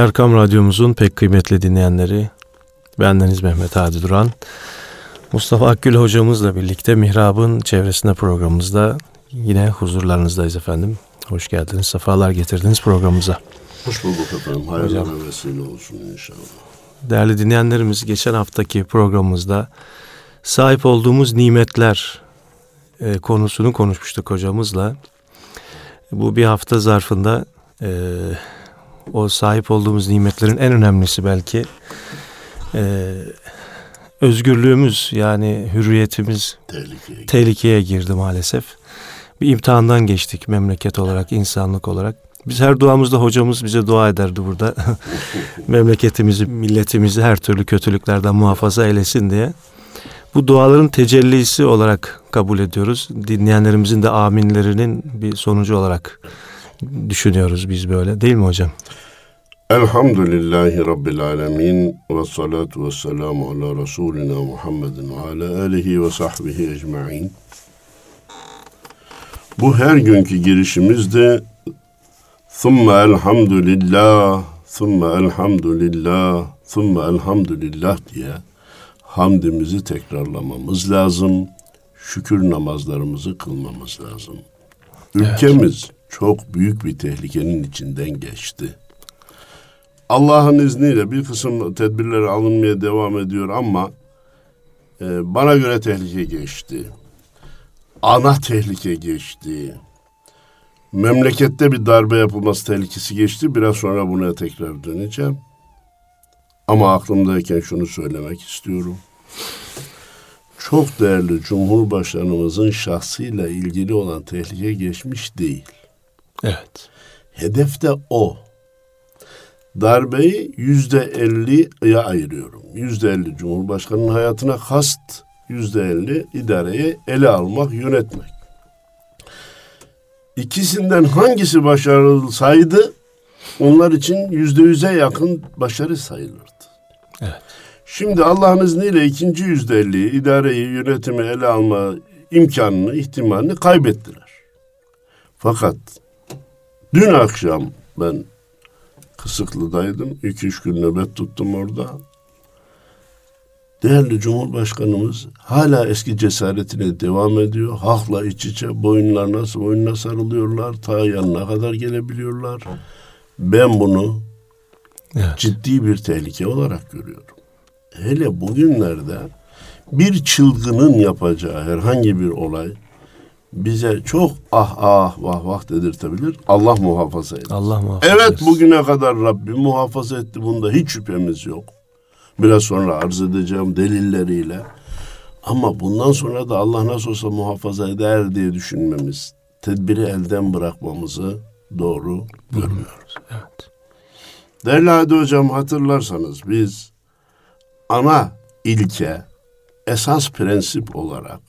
Erkam Radyomuzun pek kıymetli dinleyenleri, bendeniz Mehmet Hadi Duran, Mustafa Akgül hocamızla birlikte Mihrab'ın çevresinde programımızda yine huzurlarınızdayız efendim. Hoş geldiniz, sefalar getirdiniz programımıza. Hoş bulduk efendim. Hayırlı vesile olsun inşallah. Değerli dinleyenlerimiz geçen haftaki programımızda sahip olduğumuz nimetler e, konusunu konuşmuştuk hocamızla. Bu bir hafta zarfında e, o sahip olduğumuz nimetlerin en önemlisi belki e, özgürlüğümüz yani hürriyetimiz tehlikeye, tehlikeye girdi maalesef. Bir imtihandan geçtik memleket olarak, insanlık olarak. Biz her duamızda hocamız bize dua ederdi burada. Memleketimizi, milletimizi her türlü kötülüklerden muhafaza eylesin diye. Bu duaların tecellisi olarak kabul ediyoruz. Dinleyenlerimizin de aminlerinin bir sonucu olarak düşünüyoruz biz böyle. Değil mi hocam? Elhamdülillahi Rabbil alemin ve salatu ve selamu ala Resulina Muhammedin ve ala alihi ve sahbihi ecma'in. Bu her günkü girişimizde Thumma elhamdülillah, thumma elhamdülillah, thumma elhamdülillah diye hamdimizi tekrarlamamız lazım. Şükür namazlarımızı kılmamız lazım. Ülkemiz. Çok büyük bir tehlikenin içinden geçti. Allah'ın izniyle bir kısım tedbirler alınmaya devam ediyor ama e, bana göre tehlike geçti. Ana tehlike geçti. Memlekette bir darbe yapılması tehlikesi geçti. Biraz sonra buna tekrar döneceğim. Ama aklımdayken şunu söylemek istiyorum. Çok değerli Cumhurbaşkanımızın şahsıyla ilgili olan tehlike geçmiş değil. Evet. Hedef de o. Darbeyi yüzde elliye ayırıyorum. Yüzde elli Cumhurbaşkanının hayatına kast, yüzde elli idareye ele almak, yönetmek. İkisinden hangisi başarılsaydı onlar için yüzde yüze yakın başarı sayılırdı. Evet. Şimdi Allah'ın izniyle ikinci yüzde elli idareyi, yönetimi ele alma imkanını, ihtimalini kaybettiler. Fakat dün akşam ben Kısıklı'daydım. İki üç gün nöbet tuttum orada. Değerli Cumhurbaşkanımız hala eski cesaretine devam ediyor. Halkla iç içe boyunlarına, boynuna sarılıyorlar. Ta yanına kadar gelebiliyorlar. Ben bunu evet. ciddi bir tehlike olarak görüyorum. Hele bugünlerde bir çılgının yapacağı herhangi bir olay bize çok ah ah vah vah dedirtebilir. Allah muhafaza eder. Allah muhafaza Evet bugüne kadar Rabbim muhafaza etti. Bunda hiç şüphemiz yok. Biraz sonra arz edeceğim delilleriyle. Ama bundan sonra da Allah nasıl olsa muhafaza eder diye düşünmemiz, tedbiri elden bırakmamızı doğru görmüyoruz. Evet. Değerli Hadi Hocam hatırlarsanız biz ana ilke, esas prensip olarak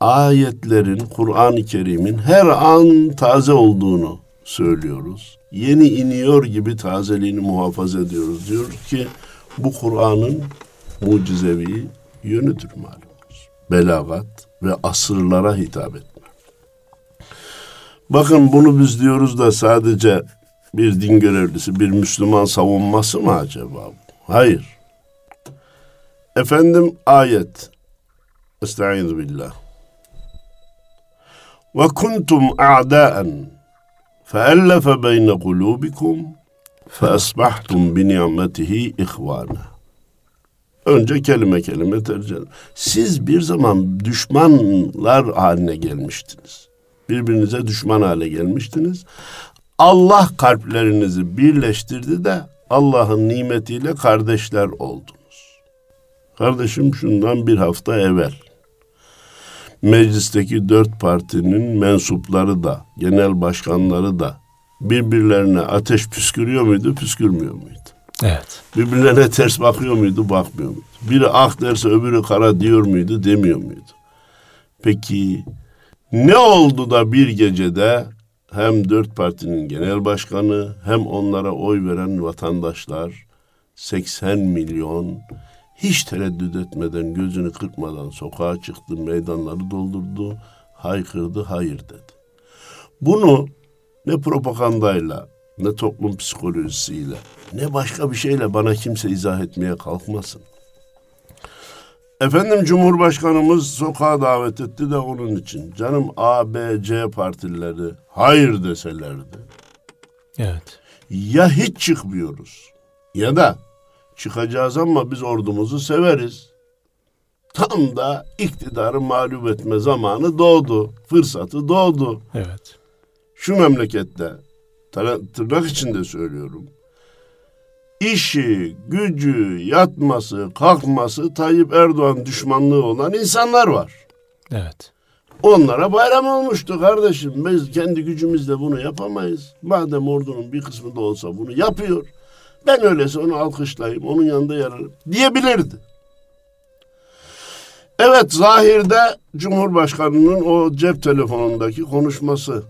ayetlerin, Kur'an-ı Kerim'in her an taze olduğunu söylüyoruz. Yeni iniyor gibi tazeliğini muhafaza ediyoruz. Diyoruz ki bu Kur'an'ın mucizevi yönüdür malumunuz. Belagat ve asırlara hitap etme. Bakın bunu biz diyoruz da sadece bir din görevlisi, bir Müslüman savunması mı acaba? Hayır. Efendim ayet. Estaizu billah. Ve kuntum a'daen feellefe beyne kulubikum فَاَصْبَحْتُمْ بِنِعْمَتِهِ اِخْوَانًا Önce kelime kelime tercih Siz bir zaman düşmanlar haline gelmiştiniz. Birbirinize düşman hale gelmiştiniz. Allah kalplerinizi birleştirdi de Allah'ın nimetiyle kardeşler oldunuz. Kardeşim şundan bir hafta evvel meclisteki dört partinin mensupları da, genel başkanları da birbirlerine ateş püskürüyor muydu, püskürmüyor muydu? Evet. Birbirlerine ters bakıyor muydu, bakmıyor muydu? Biri ak derse öbürü kara diyor muydu, demiyor muydu? Peki ne oldu da bir gecede hem dört partinin genel başkanı hem onlara oy veren vatandaşlar 80 milyon hiç tereddüt etmeden gözünü kırpmadan sokağa çıktı, meydanları doldurdu, haykırdı, hayır dedi. Bunu ne propagandayla ne toplum psikolojisiyle, ne başka bir şeyle bana kimse izah etmeye kalkmasın. Efendim Cumhurbaşkanımız sokağa davet etti de onun için. Canım A, B, C partileri hayır deselerdi. Evet. Ya hiç çıkmıyoruz ya da çıkacağız ama biz ordumuzu severiz. Tam da iktidarı mağlup etme zamanı doğdu. Fırsatı doğdu. Evet. Şu memlekette tırnak içinde söylüyorum. İşi, gücü, yatması, kalkması Tayyip Erdoğan düşmanlığı olan insanlar var. Evet. Onlara bayram olmuştu kardeşim. Biz kendi gücümüzle bunu yapamayız. Madem ordunun bir kısmı da olsa bunu yapıyor. Ben öyleyse onu alkışlayayım, onun yanında yer diyebilirdi. Evet zahirde Cumhurbaşkanı'nın o cep telefonundaki konuşmasının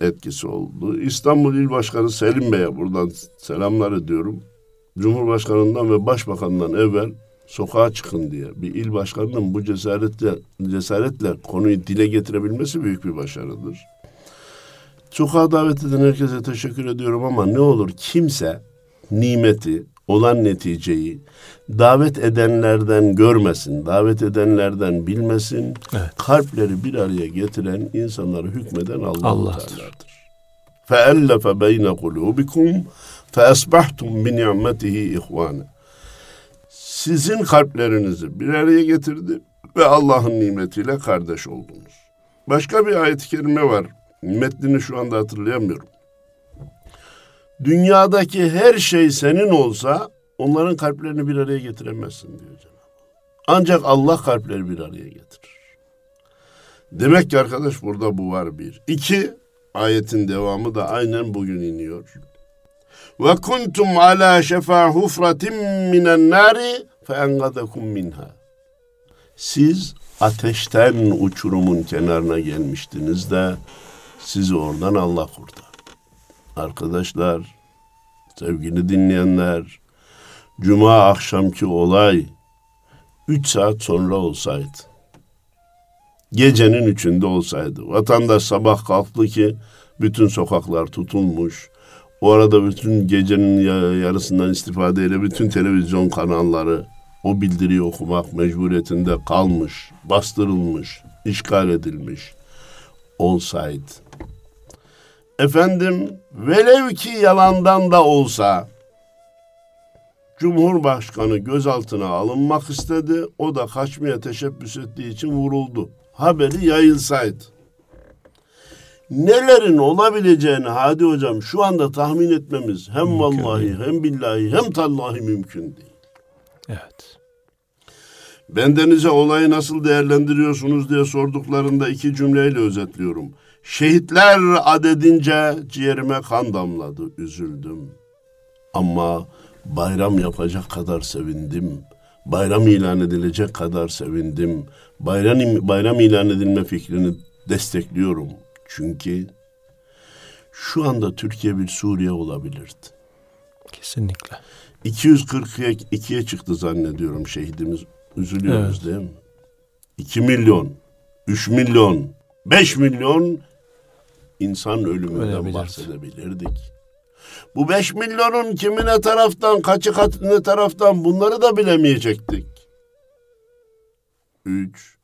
etkisi oldu. İstanbul İl Başkanı Selim Bey'e buradan selamlar ediyorum. Cumhurbaşkanından ve Başbakanından evvel sokağa çıkın diye bir il başkanının bu cesaretle cesaretle konuyu dile getirebilmesi büyük bir başarıdır. Sokağa davet eden herkese teşekkür ediyorum ama ne olur kimse nimeti, olan neticeyi davet edenlerden görmesin, davet edenlerden bilmesin. Evet. Kalpleri bir araya getiren, insanları hükmeden Allah Allah'tır. Feellefe beyne kulubikum feesbahtum bi ni'metihi ihvana. Sizin kalplerinizi bir araya getirdi ve Allah'ın nimetiyle kardeş oldunuz. Başka bir ayet-i kerime var. Metnini şu anda hatırlayamıyorum. Dünyadaki her şey senin olsa onların kalplerini bir araya getiremezsin diyor Cenab-ı Ancak Allah kalpleri bir araya getirir. Demek ki arkadaş burada bu var bir. İki, ayetin devamı da aynen bugün iniyor. Ve kuntum ala şefa hufratin minen nari fe engadakum minha. Siz ateşten uçurumun kenarına gelmiştiniz de sizi oradan Allah kurtardı. Arkadaşlar, sevgili dinleyenler, Cuma akşamki olay üç saat sonra olsaydı, gecenin üçünde olsaydı, vatandaş sabah kalktı ki bütün sokaklar tutulmuş, o arada bütün gecenin yarısından istifadeyle bütün televizyon kanalları o bildiriyi okumak mecburiyetinde kalmış, bastırılmış, işgal edilmiş olsaydı efendim velev ki yalandan da olsa Cumhurbaşkanı gözaltına alınmak istedi. O da kaçmaya teşebbüs ettiği için vuruldu. Haberi yayılsaydı. Nelerin olabileceğini Hadi Hocam şu anda tahmin etmemiz hem mümkün vallahi değil. hem billahi hem tallahi mümkün değil. Evet. Ben denize olayı nasıl değerlendiriyorsunuz diye sorduklarında iki cümleyle özetliyorum. Şehitler adedince ciğerime kan damladı, üzüldüm. Ama bayram yapacak kadar sevindim. Bayram ilan edilecek kadar sevindim. Bayram, bayram ilan edilme fikrini destekliyorum. Çünkü şu anda Türkiye bir Suriye olabilirdi. Kesinlikle. 242'ye çıktı zannediyorum şehidimiz. Üzülüyoruz evet. değil mi? 2 milyon, 3 milyon, 5 milyon insan ölümünden bahsedebilirdik. Bu 5 milyonun kimine taraftan, kaçı ne taraftan bunları da bilemeyecektik. 3.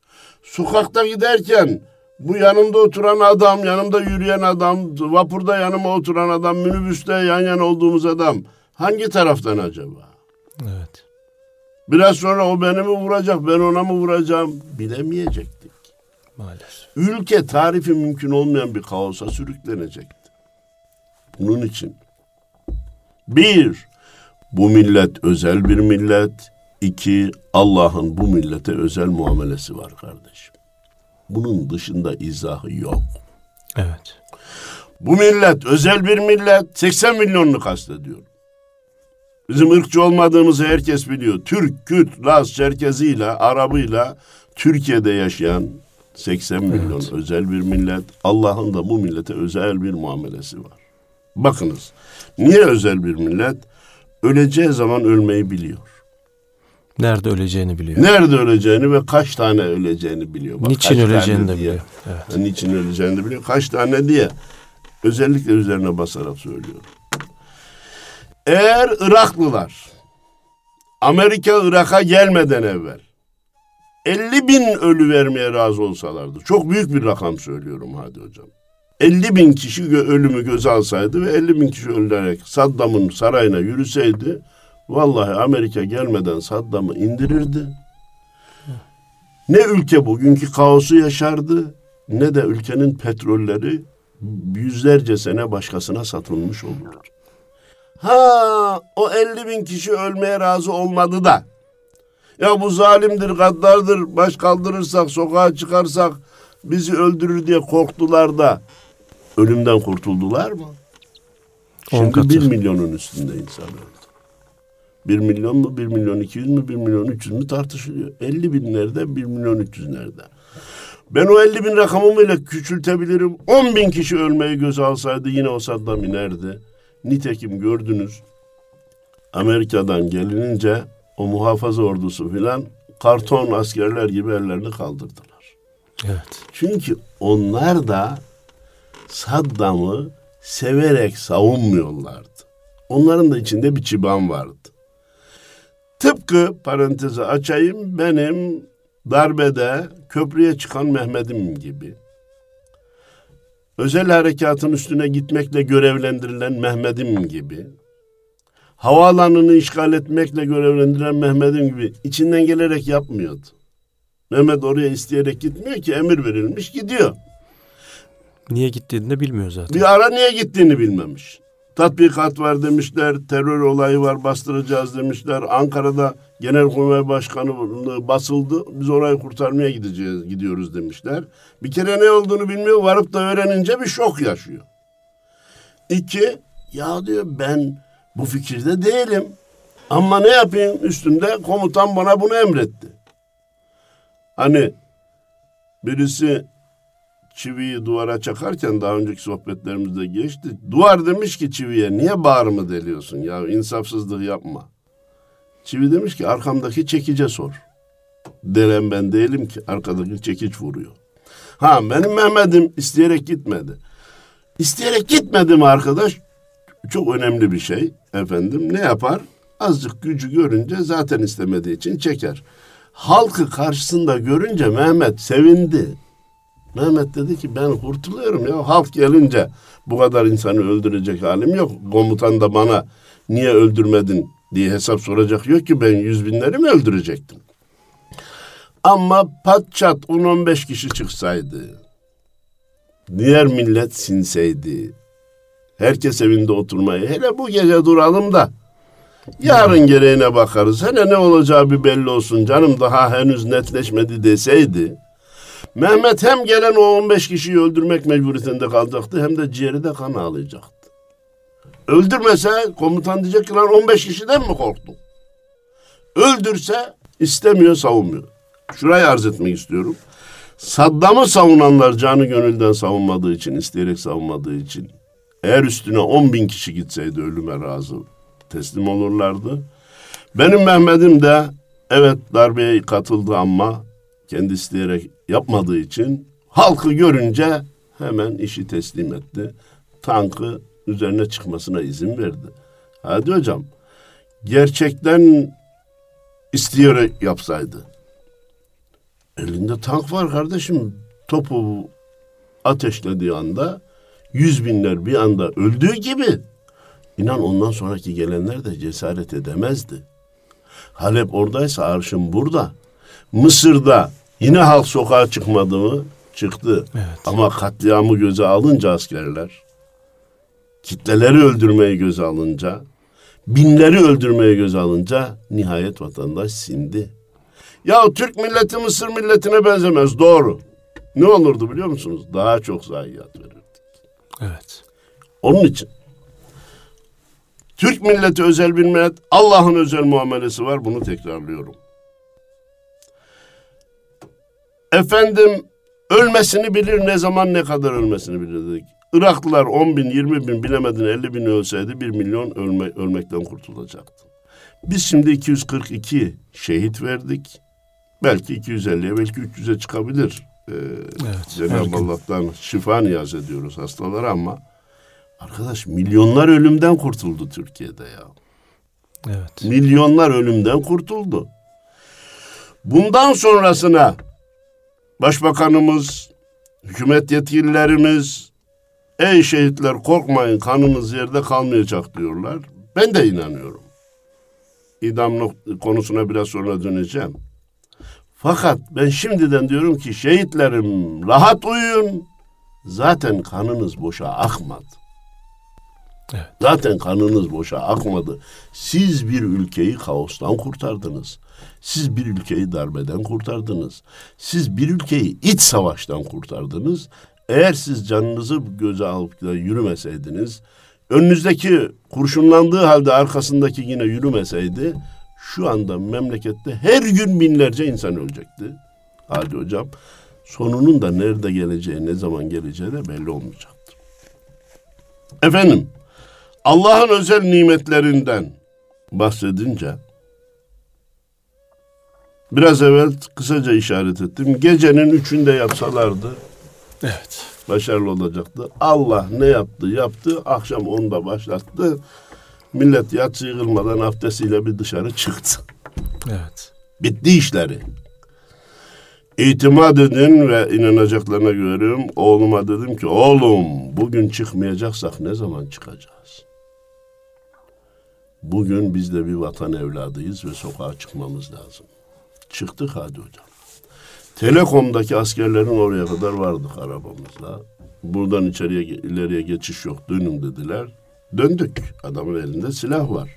Sokakta giderken bu yanımda oturan adam, yanımda yürüyen adam, vapurda yanıma oturan adam, minibüste yan yana olduğumuz adam hangi taraftan acaba? Evet. Biraz sonra o beni mi vuracak, ben ona mı vuracağım bilemeyecektik. Maalesef. Ülke tarifi mümkün olmayan bir kaosa sürüklenecekti. Bunun için bir, bu millet özel bir millet. İki, Allah'ın bu millete özel muamelesi var kardeşim. Bunun dışında izahı yok. Evet. Bu millet özel bir millet. 80 milyonunu kastediyorum. Bizim ırkçı olmadığımızı herkes biliyor. Türk, Kürt, Laz, Çerkeziyle, Arabıyla Türkiye'de yaşayan 80 milyon evet. özel bir millet. Allah'ın da bu millete özel bir muamelesi var. Bakınız. Niye özel bir millet? Öleceği zaman ölmeyi biliyor. Nerede öleceğini biliyor. Nerede öleceğini ve kaç tane öleceğini biliyor. Bak, niçin öleceğini de biliyor. Evet. niçin öleceğini de biliyor. Kaç tane diye özellikle üzerine basarak söylüyorum. Eğer Iraklılar Amerika Irak'a gelmeden evvel 50 bin ölü vermeye razı olsalardı. Çok büyük bir rakam söylüyorum hadi hocam. 50 bin kişi ölümü göze alsaydı ve 50 bin kişi ölerek Saddam'ın sarayına yürüseydi vallahi Amerika gelmeden Saddam'ı indirirdi. Ne ülke bugünkü kaosu yaşardı ne de ülkenin petrolleri yüzlerce sene başkasına satılmış olurdu. Ha o 50 bin kişi ölmeye razı olmadı da ya bu zalimdir, gaddardır, baş kaldırırsak, sokağa çıkarsak bizi öldürür diye korktular da ölümden kurtuldular mı? On Şimdi bir milyonun üstünde insan öldü. Bir milyon mu, bir milyon iki yüz mü, bir milyon üç yüz mü tartışılıyor. 50 bin nerede, bir milyon üç yüz nerede? Ben o 50 bin rakamımıyla küçültebilirim. 10 bin kişi ölmeyi göze alsaydı yine o Saddam inerdi. Nitekim gördünüz Amerika'dan gelinince o muhafaza ordusu filan karton askerler gibi ellerini kaldırdılar. Evet. Çünkü onlar da Saddam'ı severek savunmuyorlardı. Onların da içinde bir çıban vardı. Tıpkı parantezi açayım benim darbede köprüye çıkan Mehmet'im gibi. Özel harekatın üstüne gitmekle görevlendirilen Mehmet'im gibi. Havaalanını işgal etmekle görevlendiren Mehmet'im gibi içinden gelerek yapmıyordu. Mehmet oraya isteyerek gitmiyor ki emir verilmiş gidiyor. Niye gittiğini de bilmiyor zaten. Bir ara niye gittiğini bilmemiş. Tatbikat var demişler, terör olayı var bastıracağız demişler. Ankara'da Genelkurmay Başkanı basıldı. Biz orayı kurtarmaya gideceğiz, gidiyoruz demişler. Bir kere ne olduğunu bilmiyor, varıp da öğrenince bir şok yaşıyor. İki, ya diyor ben bu fikirde değilim. Ama ne yapayım üstünde komutan bana bunu emretti. Hani birisi çiviyi duvara çakarken daha önceki sohbetlerimizde geçti. Duvar demiş ki çiviye niye bağrımı deliyorsun ya insafsızlık yapma. Çivi demiş ki arkamdaki çekice sor. Delen ben değilim ki arkadaki çekiç vuruyor. Ha benim Mehmet'im isteyerek gitmedi. İsteyerek gitmedi mi arkadaş? Çok önemli bir şey efendim. Ne yapar? Azıcık gücü görünce zaten istemediği için çeker. Halkı karşısında görünce Mehmet sevindi. Mehmet dedi ki ben kurtuluyorum ya halk gelince bu kadar insanı öldürecek halim yok. Komutan da bana niye öldürmedin diye hesap soracak yok ki ben yüz binleri mi öldürecektim? Ama pat çat 10-15 kişi çıksaydı, diğer millet sinseydi, herkes evinde oturmayı, hele bu gece duralım da yarın gereğine bakarız, hele ne olacağı bir belli olsun canım daha henüz netleşmedi deseydi, Mehmet hem gelen o 15 kişiyi öldürmek mecburiyetinde kalacaktı hem de ciğeri de kan ağlayacaktı. Öldürmese komutan diyecek ki lan 15 kişiden mi korktun? Öldürse istemiyor savunmuyor. Şurayı arz etmek istiyorum. Saddam'ı savunanlar canı gönülden savunmadığı için, isteyerek savunmadığı için eğer üstüne 10 bin kişi gitseydi ölüme razı teslim olurlardı. Benim Mehmet'im de evet darbeye katıldı ama kendi isteyerek yapmadığı için halkı görünce hemen işi teslim etti. Tankı üzerine çıkmasına izin verdi. Hadi hocam gerçekten isteyerek yapsaydı. Elinde tank var kardeşim. Topu ateşlediği anda yüz binler bir anda öldüğü gibi inan ondan sonraki gelenler de cesaret edemezdi. Halep oradaysa arşın burada. Mısır'da yine halk sokağa çıkmadı mı? Çıktı. Evet. Ama katliamı göze alınca askerler, kitleleri öldürmeyi göze alınca, binleri öldürmeye göze alınca nihayet vatandaş sindi. Ya Türk milleti Mısır milletine benzemez doğru. Ne olurdu biliyor musunuz? Daha çok zayiat verirdi. Evet. Onun için Türk milleti özel bir millet, Allah'ın özel muamelesi var. Bunu tekrarlıyorum. Efendim ölmesini bilir ne zaman ne kadar ölmesini bilir dedik. Iraklılar 10 bin, 20 bin bilemedin 50 bin ölseydi 1 milyon ölme, ölmekten kurtulacaktı. Biz şimdi 242 şehit verdik. Belki 250'ye belki 300'e çıkabilir. Ee, Evet. Cenab-ı. Allah'tan şifa niyaz ediyoruz hastalara ama Arkadaş milyonlar ölümden kurtuldu Türkiye'de ya. Evet. Milyonlar ölümden kurtuldu. Bundan sonrasına başbakanımız, hükümet yetkililerimiz, ey şehitler korkmayın kanınız yerde kalmayacak diyorlar. Ben de inanıyorum. İdam konusuna biraz sonra döneceğim. Fakat ben şimdiden diyorum ki şehitlerim rahat uyuyun. Zaten kanınız boşa akmadı. Evet. Zaten kanınız boşa akmadı. Siz bir ülkeyi kaostan kurtardınız. Siz bir ülkeyi darbeden kurtardınız. Siz bir ülkeyi iç savaştan kurtardınız. Eğer siz canınızı göze alıp da yürümeseydiniz, önünüzdeki kurşunlandığı halde arkasındaki yine yürümeseydi, şu anda memlekette her gün binlerce insan ölecekti. Hadi hocam, sonunun da nerede geleceği, ne zaman geleceği de belli olmayacaktır. Efendim, Allah'ın özel nimetlerinden bahsedince biraz evvel kısaca işaret ettim. Gecenin üçünde yapsalardı Evet. başarılı olacaktı. Allah ne yaptı yaptı. Akşam onda başlattı. Millet yatsı yığılmadan abdestiyle bir dışarı çıktı. Evet. Bitti işleri. İtimat edin ve inanacaklarına güveniyorum. Oğluma dedim ki oğlum bugün çıkmayacaksak ne zaman çıkacağız? Bugün biz de bir vatan evladıyız ve sokağa çıkmamız lazım. Çıktık hadi hocam. Telekom'daki askerlerin oraya kadar vardık arabamızla. Buradan içeriye ileriye geçiş yok dönün dediler. Döndük. Adamın elinde silah var.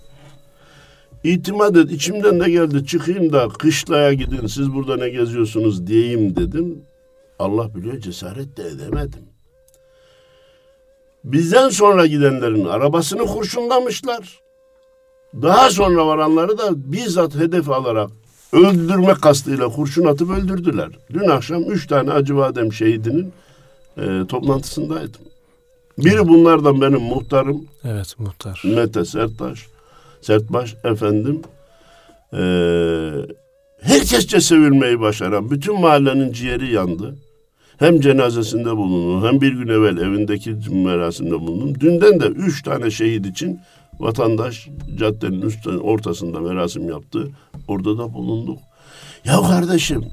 İtimat et içimden de geldi çıkayım da kışlaya gidin siz burada ne geziyorsunuz diyeyim dedim. Allah biliyor cesaret de edemedim. Bizden sonra gidenlerin arabasını kurşunlamışlar. Daha sonra varanları da bizzat hedef alarak öldürme kastıyla kurşun atıp öldürdüler. Dün akşam üç tane Acıbadem şehidinin e, toplantısındaydım. Biri bunlardan benim muhtarım Evet muhtar. Mete Serttaş, Sertbaş efendim. E, herkesçe sevilmeyi başaran bütün mahallenin ciğeri yandı. Hem cenazesinde bulundum hem bir gün evvel evindeki merasimde bulundum. Dünden de üç tane şehit için vatandaş caddenin üst ortasında merasim yaptı. Orada da bulunduk. Ya kardeşim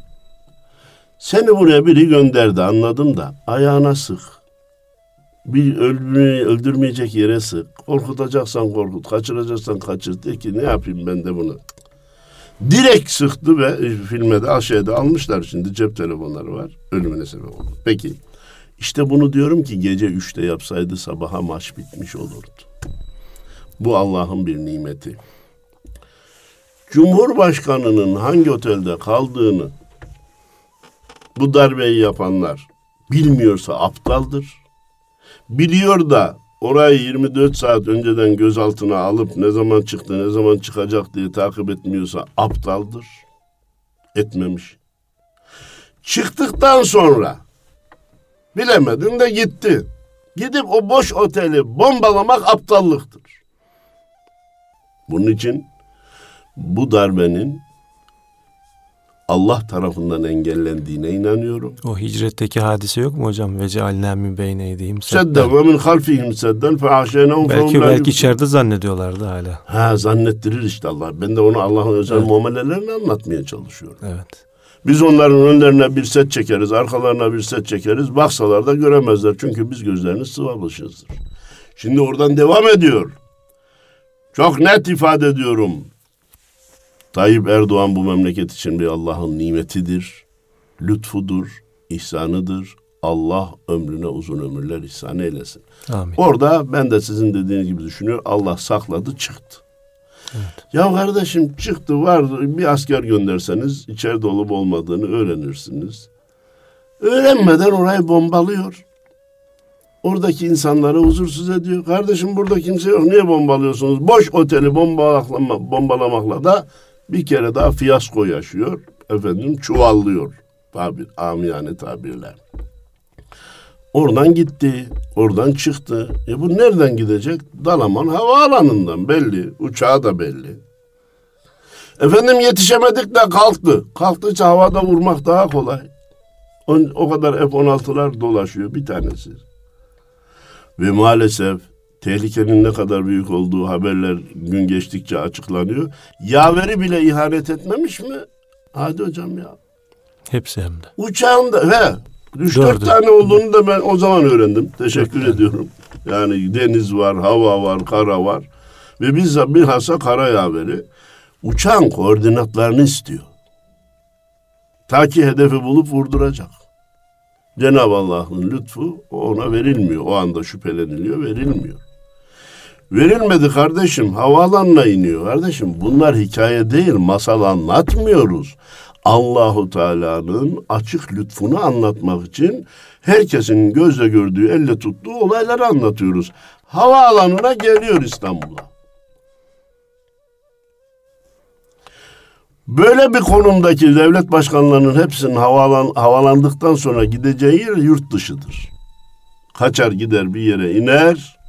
seni buraya biri gönderdi anladım da ayağına sık. Bir öldürmeyi, öldürmeyecek yere sık. Korkutacaksan korkut, kaçıracaksan kaçır. De ki ne yapayım ben de bunu. Direkt sıktı ve e, filme de şeyde almışlar şimdi cep telefonları var. Ölümüne sebep oldu. Peki işte bunu diyorum ki gece üçte yapsaydı sabaha maç bitmiş olurdu. Bu Allah'ın bir nimeti. Cumhurbaşkanının hangi otelde kaldığını bu darbeyi yapanlar bilmiyorsa aptaldır. Biliyor da orayı 24 saat önceden gözaltına alıp ne zaman çıktı ne zaman çıkacak diye takip etmiyorsa aptaldır. Etmemiş. Çıktıktan sonra bilemedin de gitti. Gidip o boş oteli bombalamak aptallıktır. Bunun için bu darbenin Allah tarafından engellendiğine inanıyorum. O hicretteki hadise yok mu hocam? Ve cealna min beyne eydihim Sedden ve min halfihim sedden fe ahşeynehum Belki belki içeride zannediyorlardı hala. Ha zannettirir işte Allah. Ben de onu Allah'ın özel evet. muamelelerini anlatmaya çalışıyorum. Evet. Biz onların önlerine bir set çekeriz, arkalarına bir set çekeriz. Baksalar da göremezler. Çünkü biz gözlerini sıvamışızdır. Şimdi oradan devam ediyor. Çok net ifade ediyorum. Tayyip Erdoğan bu memleket için bir Allah'ın nimetidir, lütfudur, ihsanıdır. Allah ömrüne uzun ömürler ihsan eylesin. Amin. Orada ben de sizin dediğiniz gibi düşünüyorum. Allah sakladı çıktı. Evet. Ya kardeşim çıktı var bir asker gönderseniz içeride olup olmadığını öğrenirsiniz. Öğrenmeden orayı bombalıyor. Oradaki insanları huzursuz ediyor. Kardeşim burada kimse yok niye bombalıyorsunuz? Boş oteli bombalamakla, bombalamakla da bir kere daha fiyasko yaşıyor. Efendim çuvallıyor. Tabir, amiyane tabirler. Oradan gitti. Oradan çıktı. E bu nereden gidecek? Dalaman havaalanından belli. Uçağı da belli. Efendim yetişemedik de kalktı. Kalktıkça havada vurmak daha kolay. O, o kadar F-16'lar dolaşıyor bir tanesi. Ve maalesef tehlikenin ne kadar büyük olduğu haberler gün geçtikçe açıklanıyor. Yaveri bile ihanet etmemiş mi? Hadi hocam ya. Hepsi hem de. Uçağında he. Üç dört Dördü. tane olduğunu da ben o zaman öğrendim. Teşekkür Dört tane. ediyorum. Yani deniz var, hava var, kara var. Ve biz bilhassa kara yaveri uçağın koordinatlarını istiyor. Ta ki hedefi bulup vurduracak. Cenab-ı Allah'ın lütfu ona verilmiyor. O anda şüpheleniliyor, verilmiyor. Verilmedi kardeşim. Havaalanına iniyor kardeşim. Bunlar hikaye değil, masal anlatmıyoruz. Allahu Teala'nın açık lütfunu anlatmak için herkesin gözle gördüğü, elle tuttuğu olayları anlatıyoruz. Havaalanına geliyor İstanbul'a. Böyle bir konumdaki devlet başkanlarının hepsinin havalan, havalandıktan sonra gideceği yer yurt dışıdır. Kaçar gider bir yere iner,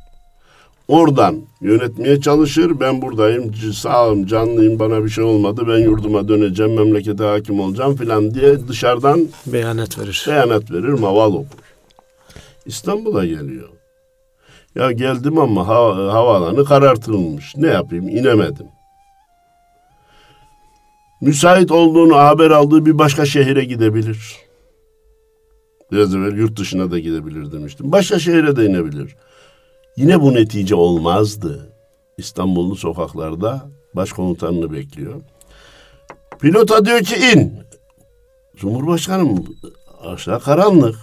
oradan yönetmeye çalışır. Ben buradayım, sağım, canlıyım, bana bir şey olmadı, ben yurduma döneceğim, memlekete hakim olacağım filan diye dışarıdan Beyanet verir. beyanat verir, maval okur. İstanbul'a geliyor. Ya geldim ama hava, havaalanı karartılmış. Ne yapayım? İnemedim. Müsait olduğunu haber aldığı bir başka şehire gidebilir. Biraz evvel yurt dışına da gidebilir demiştim. Başka şehre de inebilir. Yine bu netice olmazdı. İstanbullu sokaklarda başkomutanını bekliyor. Pilota diyor ki in. Cumhurbaşkanım aşağı karanlık.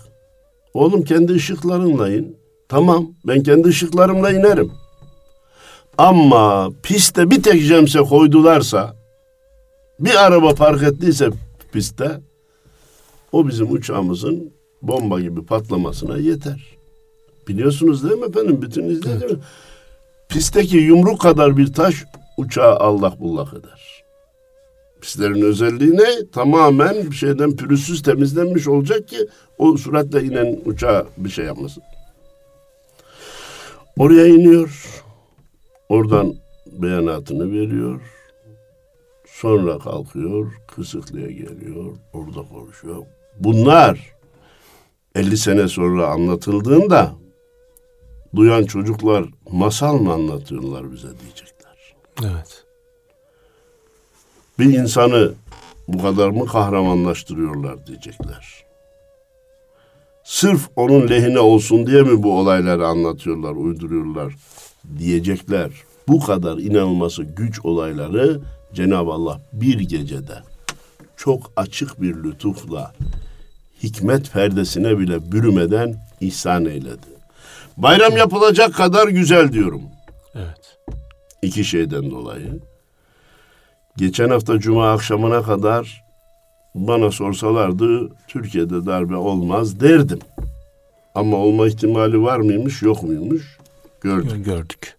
Oğlum kendi ışıklarınla in. Tamam ben kendi ışıklarımla inerim. Ama piste bir tek jemse koydularsa bir araba park ettiyse pistte o bizim uçağımızın bomba gibi patlamasına yeter. Biliyorsunuz değil mi efendim? Bütün izleyiciler. Pistteki yumruk kadar bir taş uçağı allak bullak eder. Pistlerin özelliği ne? Tamamen bir şeyden pürüzsüz temizlenmiş olacak ki o süratle inen uçağa bir şey yapmasın. Oraya iniyor. Oradan beyanatını veriyor. Sonra kalkıyor, Kısıklı'ya geliyor, orada konuşuyor. Bunlar 50 sene sonra anlatıldığında duyan çocuklar masal mı anlatıyorlar bize diyecekler. Evet. Bir insanı bu kadar mı kahramanlaştırıyorlar diyecekler. Sırf onun lehine olsun diye mi bu olayları anlatıyorlar, uyduruyorlar diyecekler. Bu kadar inanılması güç olayları Cenab-ı Allah bir gecede çok açık bir lütufla hikmet perdesine bile bürümeden ihsan eyledi. Bayram yapılacak kadar güzel diyorum. Evet. İki şeyden dolayı. Geçen hafta cuma akşamına kadar bana sorsalardı Türkiye'de darbe olmaz derdim. Ama olma ihtimali var mıymış yok muymuş gördüm. Gördük.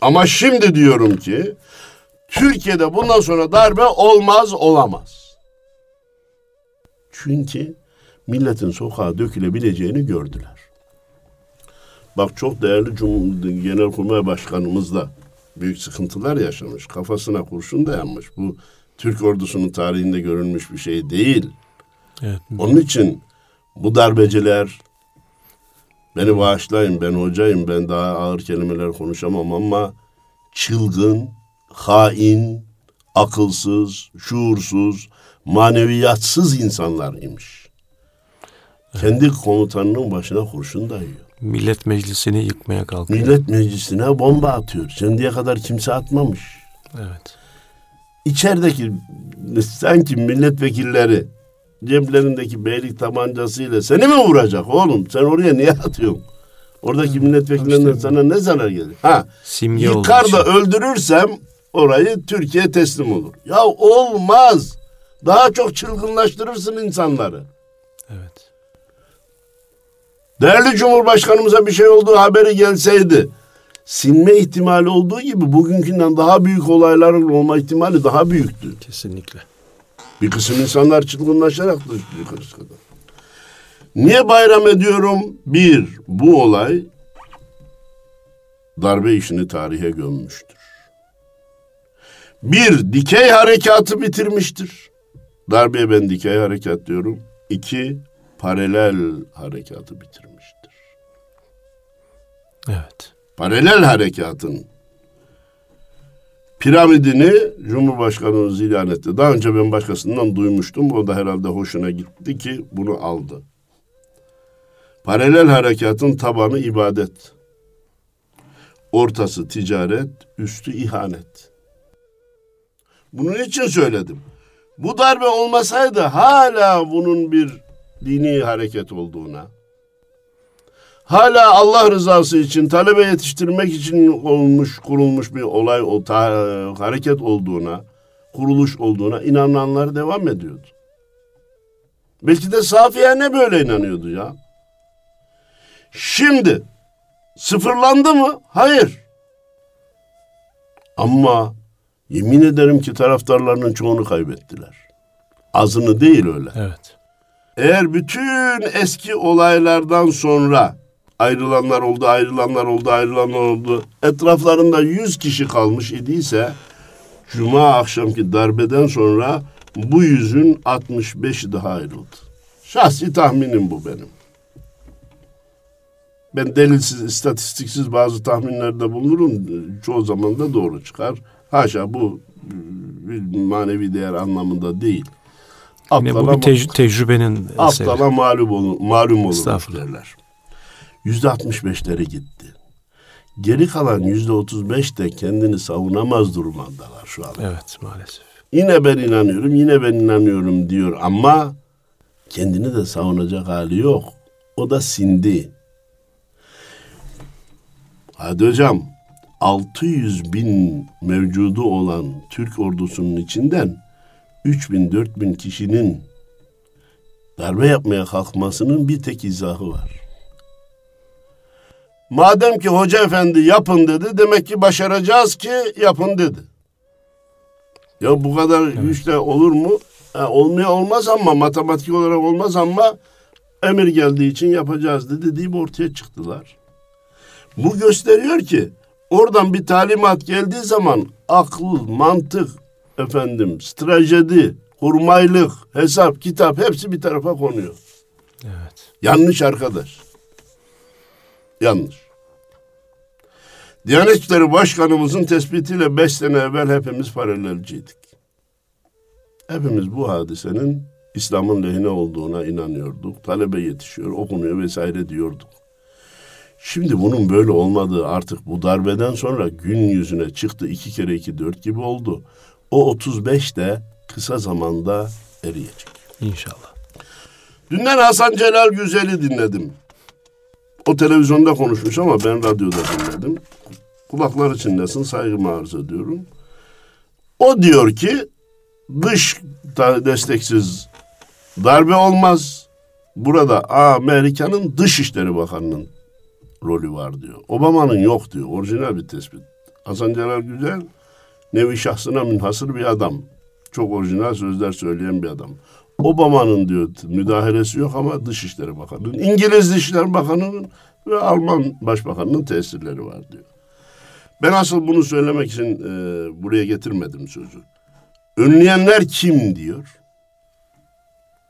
Ama şimdi diyorum ki Türkiye'de bundan sonra darbe olmaz olamaz. Çünkü milletin sokağa dökülebileceğini gördüler. Bak çok değerli Cum- Genelkurmay Başkanımız da büyük sıkıntılar yaşamış. Kafasına kurşun dayanmış. Bu Türk ordusunun tarihinde görülmüş bir şey değil. Evet. Onun için bu darbeciler beni bağışlayın ben hocayım ben daha ağır kelimeler konuşamam ama çılgın, hain, akılsız, şuursuz, maneviyatsız insanlar imiş. Kendi komutanının başına kurşun dayıyor. Millet Meclisi'ni yıkmaya kalkıyor. Millet meclisine bomba atıyor. Şimdiye kadar kimse atmamış. Evet. İçerideki sanki milletvekilleri ceplerindeki beylik tabancasıyla seni mi vuracak oğlum? Sen oraya niye atıyorsun? Oradaki milletvekillerinden işte- sana ne zarar gelir? Ha, Simge yıkar da öldürürsem orayı Türkiye teslim olur. Ya olmaz. Daha çok çılgınlaştırırsın insanları. Değerli Cumhurbaşkanımıza bir şey olduğu haberi gelseydi sinme ihtimali olduğu gibi bugünkünden daha büyük olayların olma ihtimali daha büyüktü. Kesinlikle. Bir kısım insanlar çılgınlaşarak yukarı çıkıyor. Niye bayram ediyorum? Bir, bu olay darbe işini tarihe gömmüştür. Bir, dikey harekatı bitirmiştir. Darbeye ben dikey harekat diyorum. İki, paralel harekatı bitirmiştir. Evet. paralel harekatın piramidini Cumhurbaşkanımız ilan etti. Daha önce ben başkasından duymuştum. O da herhalde hoşuna gitti ki bunu aldı. Paralel harekatın tabanı ibadet. Ortası ticaret, üstü ihanet. Bunun için söyledim. Bu darbe olmasaydı hala bunun bir dini hareket olduğuna, hala Allah rızası için talebe yetiştirmek için olmuş kurulmuş bir olay o ta, hareket olduğuna, kuruluş olduğuna inananlar devam ediyordu. Belki de Safiye ne böyle inanıyordu ya. Şimdi sıfırlandı mı? Hayır. Ama yemin ederim ki taraftarlarının çoğunu kaybettiler. Azını değil öyle. Evet. Eğer bütün eski olaylardan sonra ayrılanlar oldu, ayrılanlar oldu, ayrılanlar oldu. Etraflarında yüz kişi kalmış idiyse Cuma akşamki darbeden sonra bu yüzün 65'i daha ayrıldı. Şahsi tahminim bu benim. Ben delilsiz, istatistiksiz bazı tahminlerde bulunurum. Çoğu zaman da doğru çıkar. Haşa bu bir manevi değer anlamında değil. Yine bu bir tec- tecrübenin. Aptala malum olur, malum olur derler. Yüzde 65'leri gitti. Geri kalan yüzde 35 de kendini savunamaz durumdalar şu an. Evet maalesef. Yine ben inanıyorum, yine ben inanıyorum diyor ama kendini de savunacak hali yok. O da sindi. Hadi hocam 600 bin mevcudu olan Türk ordusunun içinden 3 bin 4 bin kişinin darbe yapmaya kalkmasının bir tek izahı var. Madem ki hoca efendi yapın dedi demek ki başaracağız ki yapın dedi. Ya bu kadar güçle olur mu? Ha, olmuyor olmaz ama matematik olarak olmaz ama emir geldiği için yapacağız dedi deyip ortaya çıktılar. Bu gösteriyor ki oradan bir talimat geldiği zaman akıl, mantık, efendim, stratejidi, kurmaylık, hesap, kitap hepsi bir tarafa konuyor. Evet. Yanlış arkadaş. Yanlış. Diyanet İşleri Başkanımızın tespitiyle beş sene evvel hepimiz paralelciydik. Hepimiz bu hadisenin İslam'ın lehine olduğuna inanıyorduk. Talebe yetişiyor, okunuyor vesaire diyorduk. Şimdi bunun böyle olmadığı artık bu darbeden sonra gün yüzüne çıktı. iki kere iki dört gibi oldu. O 35 de kısa zamanda eriyecek. İnşallah. Dünden Hasan Celal Güzel'i dinledim. O televizyonda konuşmuş ama ben radyoda dinledim. Kulakları çınlasın saygımı arz ediyorum. O diyor ki dış desteksiz darbe olmaz. Burada Amerika'nın Dışişleri Bakanı'nın rolü var diyor. Obama'nın yok diyor. Orijinal bir tespit. Hasan Celal Güzel nevi şahsına münhasır bir adam. Çok orijinal sözler söyleyen bir adam. Obama'nın diyor müdahalesi yok ama Dışişleri Bakanı'nın, İngiliz Dışişleri Bakanı'nın ve Alman Başbakanı'nın tesirleri var diyor. Ben asıl bunu söylemek için e, buraya getirmedim sözü. Önleyenler kim diyor?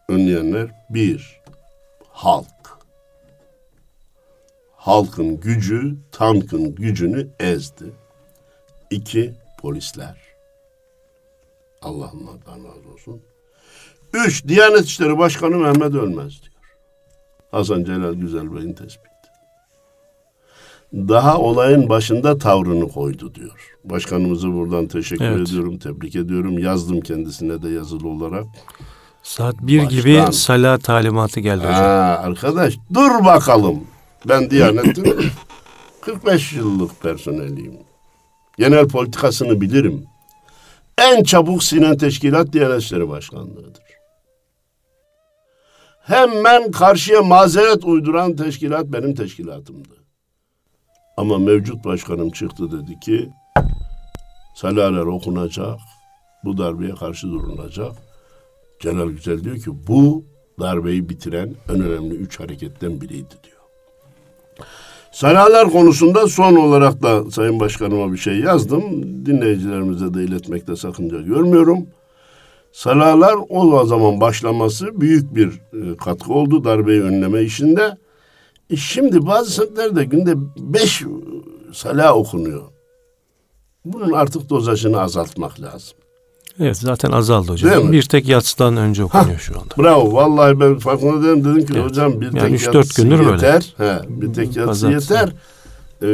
Önleyenler bir, halk. Halkın gücü tankın gücünü ezdi. İki, polisler. Allah onlardan razı olsun. Üç, Diyanet İşleri Başkanı Mehmet Ölmez diyor. Hasan Celal Güzel Bey'in tespiti. Daha olayın başında tavrını koydu diyor. Başkanımızı buradan teşekkür Evet. ediyorum, tebrik ediyorum. Yazdım kendisine de yazılı olarak. Saat bir Baştan. gibi sala talimatı geldi hocam. Ha, arkadaş dur bakalım. Ben Diyanet'in 45 yıllık personeliyim. Genel politikasını bilirim. En çabuk sinen teşkilat Diyanet İşleri Başkanlığı'dır. Hemen karşıya mazeret uyduran teşkilat benim teşkilatımdı. Ama mevcut başkanım çıktı dedi ki salaler okunacak, bu darbeye karşı durulacak. Celal Güzel diyor ki bu darbeyi bitiren en önemli üç hareketten biriydi diyor. Salalar konusunda son olarak da Sayın Başkanıma bir şey yazdım. Dinleyicilerimize de iletmekte sakınca görmüyorum. Salalar o zaman başlaması büyük bir e, katkı oldu darbeyi önleme işinde. E şimdi bazı semtlerde günde beş e, Salah okunuyor. Bunun artık dozajını azaltmak lazım. Evet zaten azaldı hocam. Değil mi? Bir tek yatsıdan önce okunuyor şu anda. Bravo. Vallahi ben farkında değilim. Dedim ki Evet. hocam bir Yani tek yatsı yeter. He, bir tek yatsı Pazartesi. yeter. Ee,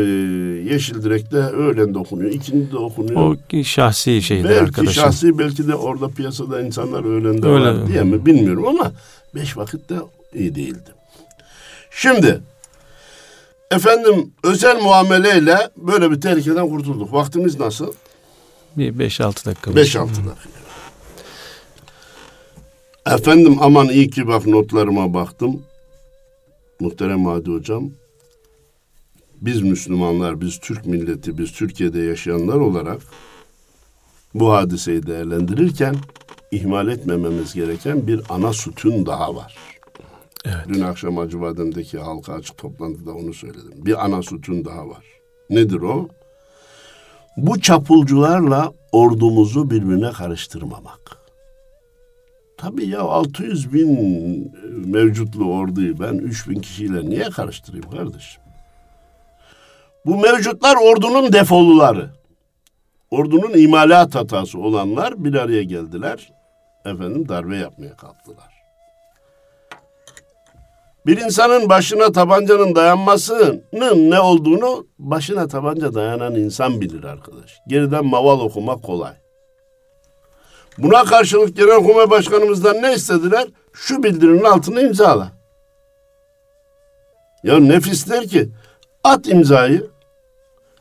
yeşil direkte öğlen de okunuyor. ikindi de okunuyor. O şahsi şeydi belki arkadaşım. şahsi belki de orada piyasada insanlar öğlende Öyle. var diye mi bilmiyorum ama beş vakit de iyi değildi. Şimdi efendim özel muameleyle böyle bir tehlikeden kurtulduk. Vaktimiz nasıl? Bir 5-6 dakika. 5-6 dakika. Efendim aman iyi ki bak notlarıma baktım. Muhterem Hadi Hocam. Biz Müslümanlar, biz Türk milleti, biz Türkiye'de yaşayanlar olarak bu hadiseyi değerlendirirken ihmal etmememiz gereken bir ana sütun daha var. Evet. Dün akşam Acıbadem'deki halka açık toplantıda onu söyledim. Bir ana sütun daha var. Nedir o? Bu çapulcularla ordumuzu birbirine karıştırmamak. Tabii ya 600 bin mevcutlu orduyu ben 3 bin kişiyle niye karıştırayım kardeşim? Bu mevcutlar ordunun defoluları. Ordunun imalat hatası olanlar bir araya geldiler. Efendim darbe yapmaya kalktılar. Bir insanın başına tabancanın dayanmasının ne olduğunu başına tabanca dayanan insan bilir arkadaş. Geriden maval okumak kolay. Buna karşılık Genelkurmay Başkanımızdan ne istediler? Şu bildirinin altına imzala. Ya nefis der ki at imzayı.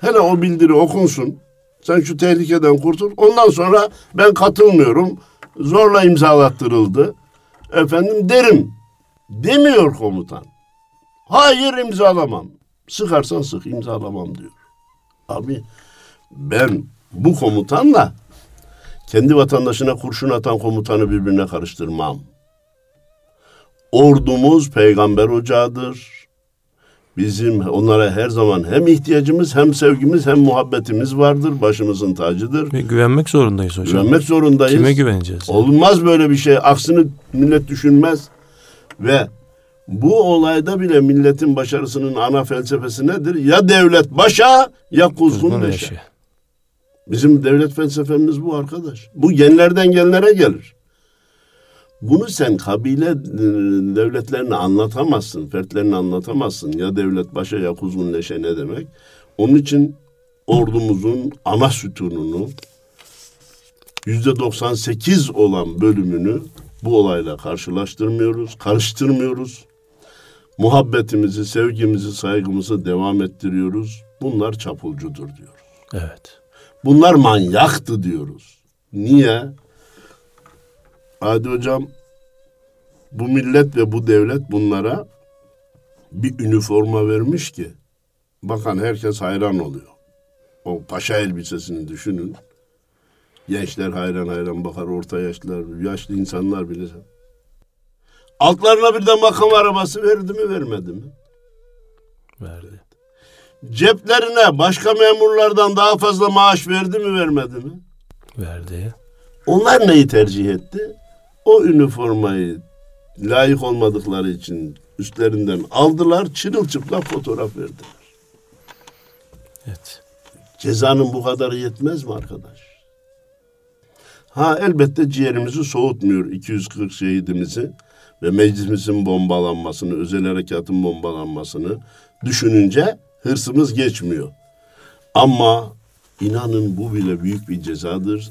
Hele o bildiri okunsun. Sen şu tehlikeden kurtul. Ondan sonra ben katılmıyorum. Zorla imzalattırıldı. Efendim derim. Demiyor komutan. Hayır imzalamam. Sıkarsan sık imzalamam diyor. Abi ben bu komutanla kendi vatandaşına kurşun atan komutanı birbirine karıştırmam. Ordumuz peygamber ocağıdır. Bizim onlara her zaman hem ihtiyacımız hem sevgimiz hem muhabbetimiz vardır. Başımızın tacıdır. Ve güvenmek zorundayız hocam. Güvenmek zorundayız. Kime güveneceğiz? Olmaz böyle bir şey. Aksini millet düşünmez. Ve bu olayda bile milletin başarısının ana felsefesi nedir? Ya devlet başa ya kuzgun leşe. Bizim devlet felsefemiz bu arkadaş. Bu genlerden genlere gelir. Bunu sen kabile e, devletlerini anlatamazsın, fertlerini anlatamazsın. Ya devlet başa ya kuzgun leşe ne demek? Onun için ordumuzun ana sütununu yüzde 98 olan bölümünü bu olayla karşılaştırmıyoruz, karıştırmıyoruz. Muhabbetimizi, sevgimizi, saygımızı devam ettiriyoruz. Bunlar çapulcudur diyor. Evet. Bunlar manyaktı diyoruz. Niye? Hadi hocam bu millet ve bu devlet bunlara bir üniforma vermiş ki bakan herkes hayran oluyor. O paşa elbisesini düşünün. Gençler hayran hayran bakar, orta yaşlılar, yaşlı insanlar bile. Altlarına bir de makam arabası verdi mi vermedi mi? Verdi. Ceplerine başka memurlardan daha fazla maaş verdi mi vermedi mi? Verdi. Onlar neyi tercih etti? O üniformayı layık olmadıkları için üstlerinden aldılar, çırılçıplak fotoğraf verdiler. Evet. Cezanın bu kadarı yetmez mi arkadaş? Ha elbette ciğerimizi soğutmuyor 240 şehidimizi ve meclisimizin bombalanmasını, özel harekatın bombalanmasını düşününce hırsımız geçmiyor. Ama inanın bu bile büyük bir cezadır.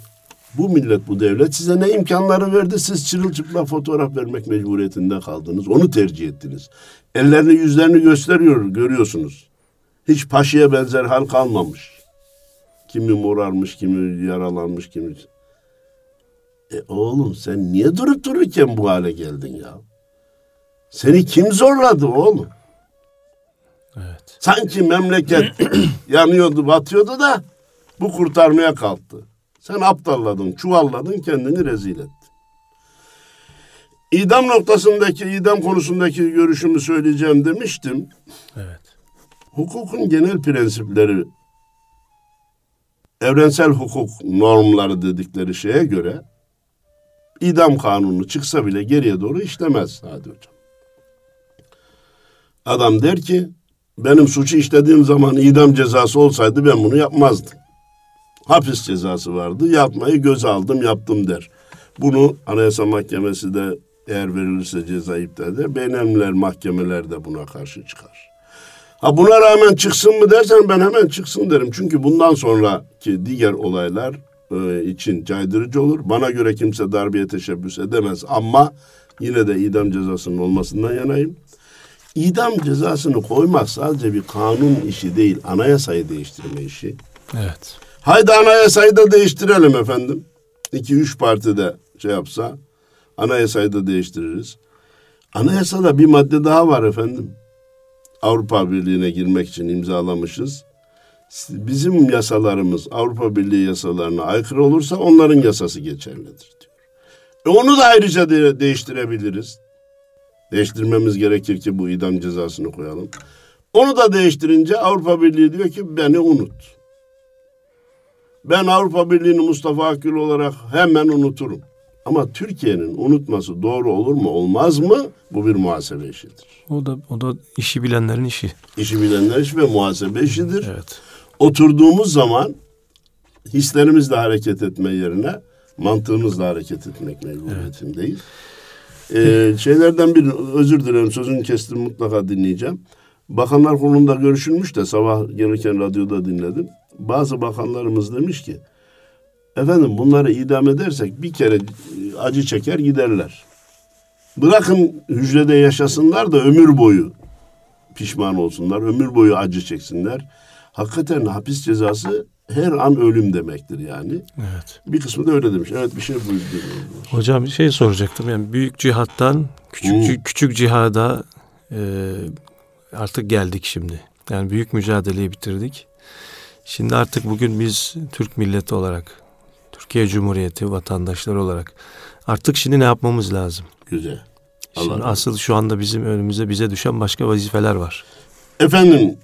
Bu millet, bu devlet size ne imkanları verdi? Siz çırılçıplak fotoğraf vermek mecburiyetinde kaldınız. Onu tercih ettiniz. Ellerini yüzlerini gösteriyor, görüyorsunuz. Hiç paşaya benzer hal kalmamış. Kimi morarmış, kimi yaralanmış, kimi... E oğlum sen niye durup dururken bu hale geldin ya? Seni kim zorladı oğlum? Evet. Sanki memleket yanıyordu, batıyordu da bu kurtarmaya kalktı. Sen aptalladın, çuvalladın, kendini rezil ettin. İdam noktasındaki, idam konusundaki görüşümü söyleyeceğim demiştim. Evet. Hukukun genel prensipleri, evrensel hukuk normları dedikleri şeye göre idam kanunu çıksa bile geriye doğru işlemez Hadi hocam. Adam der ki benim suçu işlediğim zaman idam cezası olsaydı ben bunu yapmazdım. Hapis cezası vardı. Yapmayı göze aldım, yaptım der. Bunu Anayasa Mahkemesi de eğer verilirse ceza iptal eder. Beynelmiler mahkemeler de buna karşı çıkar. Ha buna rağmen çıksın mı dersen ben hemen çıksın derim. Çünkü bundan sonraki diğer olaylar e, için caydırıcı olur. Bana göre kimse darbeye teşebbüs edemez ama yine de idam cezasının olmasından yanayım. İdam cezasını koymak sadece bir kanun işi değil, anayasayı değiştirme işi. Evet. Haydi anayasayı da değiştirelim efendim. İki üç parti de şey yapsa anayasayı da değiştiririz. Anayasada bir madde daha var efendim. Avrupa Birliği'ne girmek için imzalamışız. Bizim yasalarımız Avrupa Birliği yasalarına aykırı olursa onların yasası geçerlidir diyor. E onu da ayrıca de değiştirebiliriz. Değiştirmemiz gerekir ki bu idam cezasını koyalım. Onu da değiştirince Avrupa Birliği diyor ki beni unut. Ben Avrupa Birliği'ni Mustafa Akgül olarak hemen unuturum. Ama Türkiye'nin unutması doğru olur mu olmaz mı? Bu bir muhasebe işidir. O da o da işi bilenlerin işi. İşi bilenler işi ve muhasebe işidir. Evet. Oturduğumuz zaman hislerimizle hareket etme yerine mantığımızla hareket etmek mecburiyetindeyiz. Ee, şeylerden bir özür dilerim sözünü kestim mutlaka dinleyeceğim. Bakanlar Kurulu'nda görüşülmüş de sabah gelirken radyoda dinledim. Bazı bakanlarımız demiş ki efendim bunları idam edersek bir kere acı çeker giderler. Bırakın hücrede yaşasınlar da ömür boyu pişman olsunlar, ömür boyu acı çeksinler. Hakikaten hapis cezası her an ölüm demektir yani. Evet. Bir kısmı da öyle demiş. Evet bir şey buyurdu. Hocam bir şey soracaktım. Yani büyük cihattan küçük Hmm. küçük cihada e, artık geldik şimdi. Yani büyük mücadeleyi bitirdik. Şimdi artık bugün biz Türk milleti olarak, Türkiye Cumhuriyeti vatandaşları olarak artık şimdi ne yapmamız lazım? Güzel. Şimdi Allah asıl şu anda bizim önümüze bize düşen başka vazifeler var. Efendim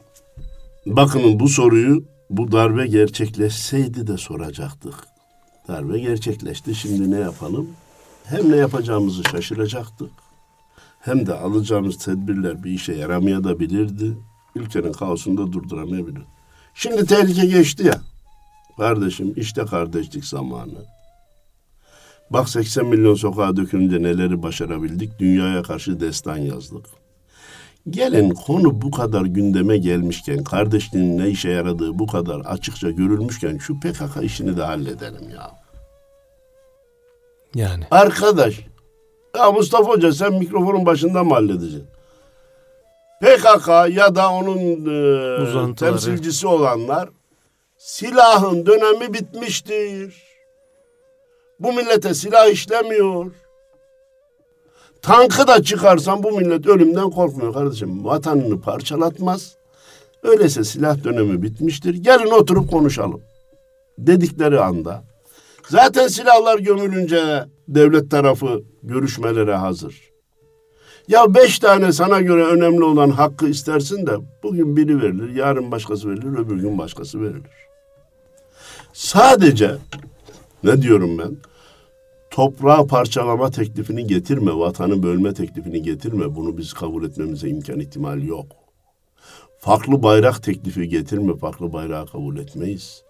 bakın bu soruyu bu darbe gerçekleşseydi de soracaktık. Darbe gerçekleşti şimdi ne yapalım? Hem ne yapacağımızı şaşıracaktık. Hem de alacağımız tedbirler bir işe yaramayabilirdi. Ülkenin kaosunu da durduramayabilir. Şimdi tehlike geçti ya. Kardeşim işte kardeşlik zamanı. Bak 80 milyon sokağa dökülünce neleri başarabildik. Dünyaya karşı destan yazdık. Gelin konu bu kadar gündeme gelmişken, kardeşliğin ne işe yaradığı bu kadar açıkça görülmüşken şu PKK işini de halledelim ya. Yani Arkadaş, ya Mustafa Hoca sen mikrofonun başında mı halledeceksin? PKK ya da onun e, Uzantıları. temsilcisi olanlar silahın dönemi bitmiştir. Bu millete silah işlemiyor. Tankı da çıkarsan bu millet ölümden korkmuyor kardeşim. Vatanını parçalatmaz. Öyleyse silah dönemi bitmiştir. Gelin oturup konuşalım. Dedikleri anda. Zaten silahlar gömülünce devlet tarafı görüşmelere hazır. Ya beş tane sana göre önemli olan hakkı istersin de bugün biri verilir, yarın başkası verilir, öbür gün başkası verilir. Sadece ne diyorum ben? Toprağı parçalama teklifini getirme, vatanı bölme teklifini getirme. Bunu biz kabul etmemize imkan ihtimal yok. Farklı bayrak teklifi getirme, farklı bayrağı kabul etmeyiz.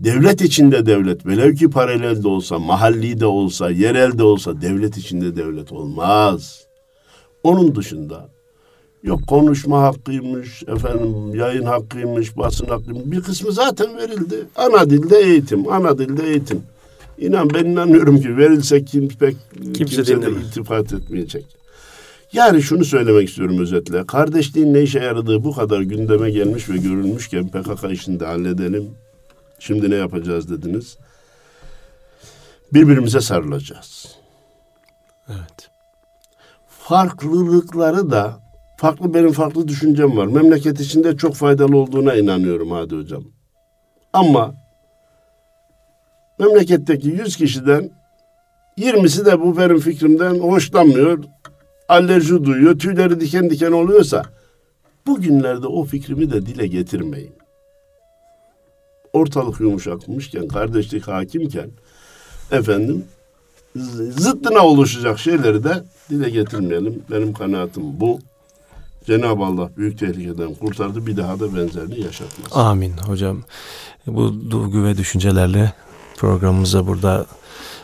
Devlet içinde devlet, velev ki paralel de olsa, mahalli de olsa, yerel de olsa devlet içinde devlet olmaz. Onun dışında yok konuşma hakkıymış, efendim yayın hakkıymış, basın hakkıymış bir kısmı zaten verildi. Ana dilde eğitim, ana dilde eğitim. İnan ben inanıyorum ki verilse kim pek kimse, de dinlemez. iltifat etmeyecek. Yani şunu söylemek istiyorum özetle. Kardeşliğin ne işe yaradığı bu kadar gündeme gelmiş ve görülmüşken PKK işini de halledelim. Şimdi ne yapacağız dediniz. Birbirimize sarılacağız. evet. Farklılıkları da farklı benim farklı düşüncem var. Memleket içinde çok faydalı olduğuna inanıyorum Hadi Hocam. Ama memleketteki 100 kişiden 20'si de bu benim fikrimden hoşlanmıyor. Alerji duyuyor, tüyleri diken diken oluyorsa bugünlerde o fikrimi de dile getirmeyin. Ortalık yumuşakmışken, kardeşlik hakimken efendim zıttına oluşacak şeyleri de dile getirmeyelim. Benim kanaatim bu. Cenab-ı Allah büyük tehlikeden kurtardı. Bir daha da benzerini yaşatmaz. Amin hocam. Bu duygu ve düşüncelerle programımıza burada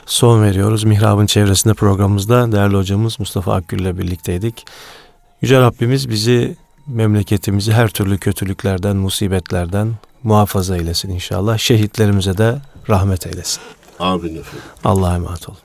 son veriyoruz. Mihrab'ın çevresinde programımızda değerli hocamız Mustafa Akgül ile birlikteydik. Yüce Rabbimiz bizi memleketimizi her türlü kötülüklerden, musibetlerden muhafaza eylesin inşallah. Şehitlerimize de rahmet eylesin. Amin efendim. Allah'a emanet olun.